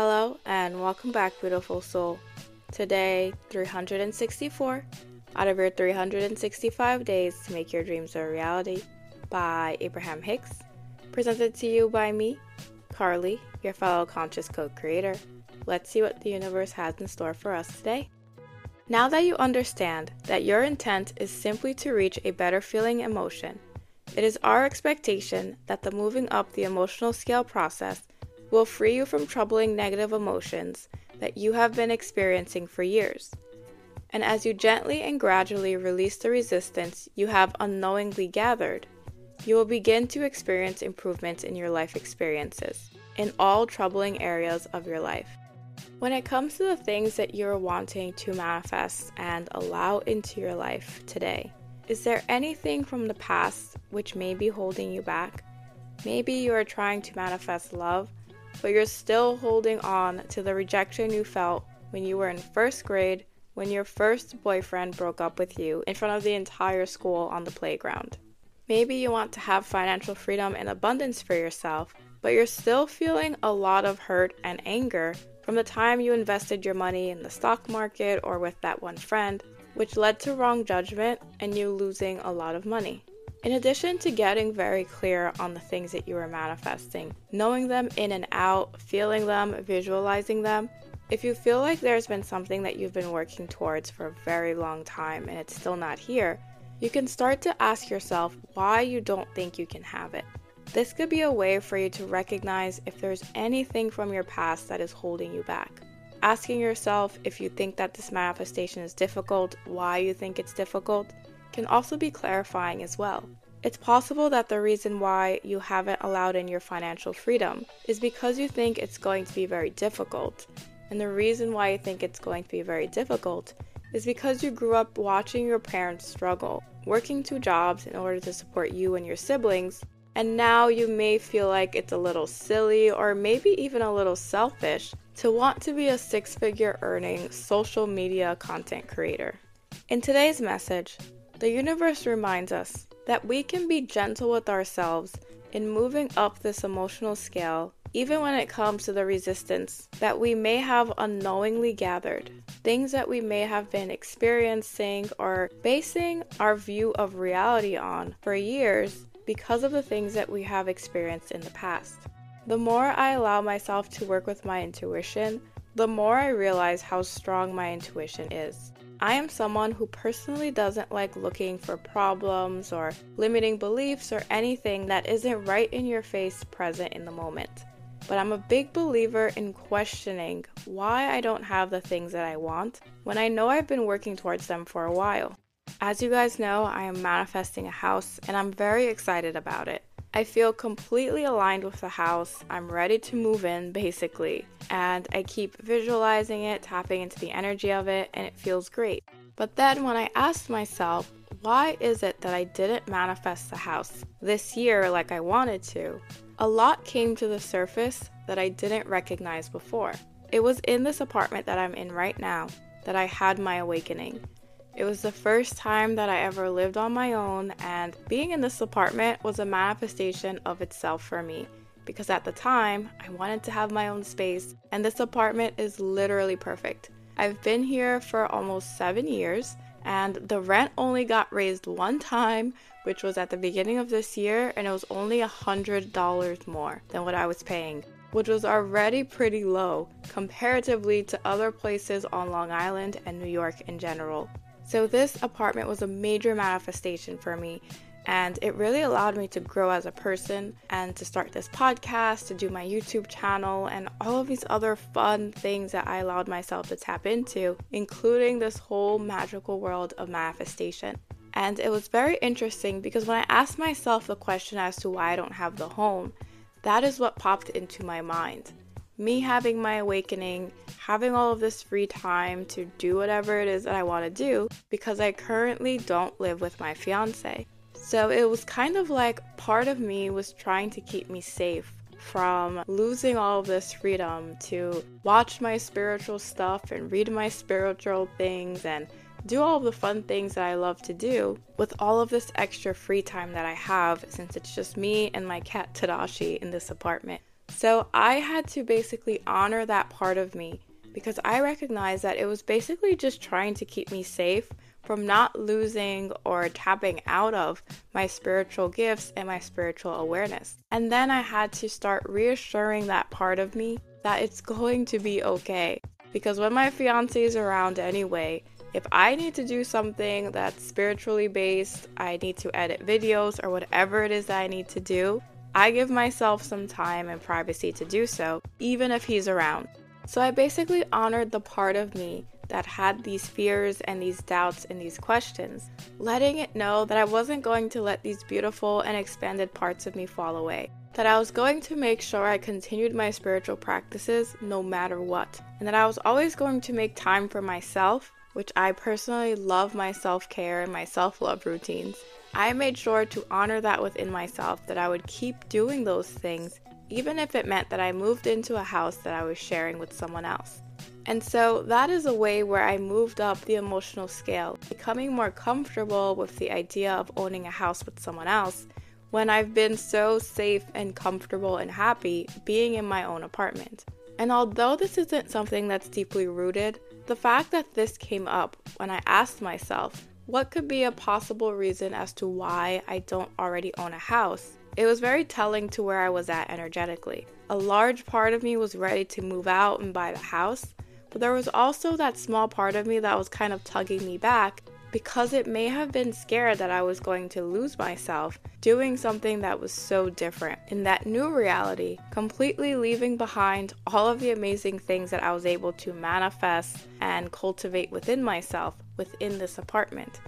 Hello and welcome back, beautiful soul. Today, 364 out of your 365 days to make your dreams a reality by Abraham Hicks. Presented to you by me, Carlie, your fellow conscious co creator. Let's see what the universe has in store for us today. Now that you understand that your intent is simply to reach a better feeling emotion, it is our expectation that the moving up the emotional scale process will free you from troubling negative emotions that you have been experiencing for years. And as you gently and gradually release the resistance you have unknowingly gathered, you will begin to experience improvements in your life experiences in all troubling areas of your life. When it comes to the things that you're wanting to manifest and allow into your life today, is there anything from the past which may be holding you back? Maybe you are trying to manifest love, but you're still holding on to the rejection you felt when you were in first grade when your first boyfriend broke up with you in front of the entire school on the playground. Maybe you want to have financial freedom and abundance for yourself, but you're still feeling a lot of hurt and anger from the time you invested your money in the stock market or with that one friend, which led to wrong judgment and you losing a lot of money. In addition to getting very clear on the things that you are manifesting, knowing them in and out, feeling them, visualizing them, if you feel like there's been something that you've been working towards for a very long time and it's still not here, you can start to ask yourself why you don't think you can have it. This could be a way for you to recognize if there's anything from your past that is holding you back. Asking yourself if you think that this manifestation is difficult, why you think it's difficult, can also be clarifying as well. It's possible that the reason why you haven't allowed in your financial freedom is because you think it's going to be very difficult. And the reason why you think it's going to be very difficult is because you grew up watching your parents struggle, working two jobs in order to support you and your siblings, and now you may feel like it's a little silly or maybe even a little selfish to want to be a six figure earning social media content creator. In today's message, the universe reminds us that we can be gentle with ourselves in moving up this emotional scale, even when it comes to the resistance that we may have unknowingly gathered, things that we may have been experiencing or basing our view of reality on for years because of the things that we have experienced in the past. The more I allow myself to work with my intuition, the more I realize how strong my intuition is. I am someone who personally doesn't like looking for problems or limiting beliefs or anything that isn't right in your face present in the moment. But I'm a big believer in questioning why I don't have the things that I want when I know I've been working towards them for a while. As you guys know, I am manifesting a house and I'm very excited about it. I feel completely aligned with the house. I'm ready to move in, basically. And I keep visualizing it, tapping into the energy of it, and it feels great. But then when I asked myself, why is it that I didn't manifest the house this year like I wanted to? A lot came to the surface that I didn't recognize before. It was in this apartment that I'm in right now that I had my awakening. It was the first time that I ever lived on my own, and being in this apartment was a manifestation of itself for me because at the time I wanted to have my own space, and this apartment is literally perfect. I've been here for almost seven years, and the rent only got raised one time, which was at the beginning of this year, and it was only a $100 more than what I was paying which was already pretty low comparatively to other places on Long Island and New York in general. So, this apartment was a major manifestation for me, and it really allowed me to grow as a person and to start this podcast, to do my YouTube channel, and all of these other fun things that I allowed myself to tap into, including this whole magical world of manifestation. And it was very interesting because when I asked myself the question as to why I don't have the home, that is what popped into my mind me having my awakening, having all of this free time to do whatever it is that I want to do because I currently don't live with my fiance. So it was kind of like part of me was trying to keep me safe from losing all of this freedom to watch my spiritual stuff and read my spiritual things and do all of the fun things that I love to do with all of this extra free time that I have since it's just me and my cat Tadashi in this apartment. So I had to basically honor that part of me because I recognized that it was basically just trying to keep me safe from not losing or tapping out of my spiritual gifts and my spiritual awareness. And then I had to start reassuring that part of me that it's going to be okay. Because when my fiance is around anyway, if I need to do something that's spiritually based, I need to edit videos or whatever it is that I need to do, I give myself some time and privacy to do so, even if he's around. So I basically honored the part of me that had these fears and these doubts and these questions, letting it know that I wasn't going to let these beautiful and expanded parts of me fall away. That I was going to make sure I continued my spiritual practices no matter what, and that I was always going to make time for myself, which I personally love my self care and my self love routines. I made sure to honor that within myself, that I would keep doing those things, even if it meant that I moved into a house that I was sharing with someone else. And so that is a way where I moved up the emotional scale, becoming more comfortable with the idea of owning a house with someone else when I've been so safe and comfortable and happy being in my own apartment. And although this isn't something that's deeply rooted, the fact that this came up when I asked myself, what could be a possible reason as to why I don't already own a house? It was very telling to where I was at energetically. A large part of me was ready to move out and buy the house, but there was also that small part of me that was kind of tugging me back because it may have been scared that I was going to lose myself doing something that was so different in that new reality, completely leaving behind all of the amazing things that I was able to manifest and cultivate within myself within this apartment.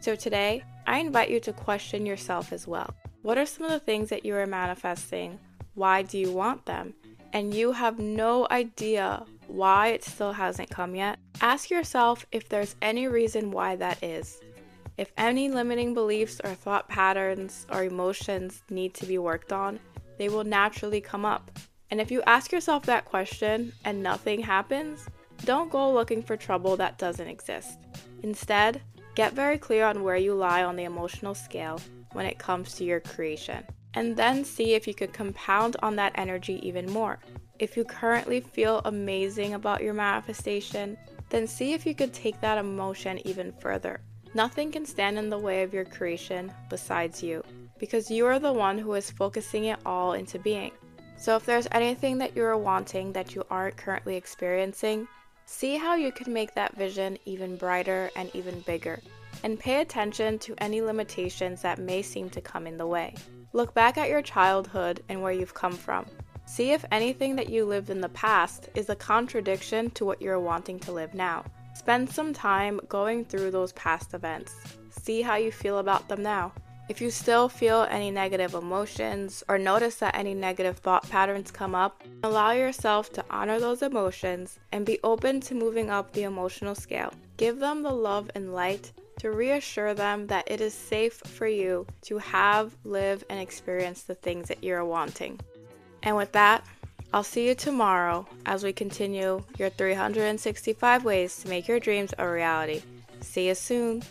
So today, I invite you to question yourself as well. What are some of the things that you are manifesting? Why do you want them? And you have no idea why it still hasn't come yet, ask yourself if there's any reason why that is. If any limiting beliefs or thought patterns or emotions need to be worked on, they will naturally come up. And if you ask yourself that question and nothing happens, don't go looking for trouble that doesn't exist. Instead, get very clear on where you lie on the emotional scale when it comes to your creation, and then see if you could compound on that energy even more. If you currently feel amazing about your manifestation, then see if you could take that emotion even further. Nothing can stand in the way of your creation besides you, because you are the one who is focusing it all into being. So, if there's anything that you are wanting that you aren't currently experiencing, see how you can make that vision even brighter and even bigger, and pay attention to any limitations that may seem to come in the way. Look back at your childhood and where you've come from. See if anything that you lived in the past is a contradiction to what you're wanting to live now. Spend some time going through those past events. See how you feel about them now. If you still feel any negative emotions or notice that any negative thought patterns come up, allow yourself to honor those emotions and be open to moving up the emotional scale. Give them the love and light to reassure them that it is safe for you to have, live, and experience the things that you're wanting. And with that, I'll see you tomorrow as we continue your 365 ways to make your dreams a reality. See you soon.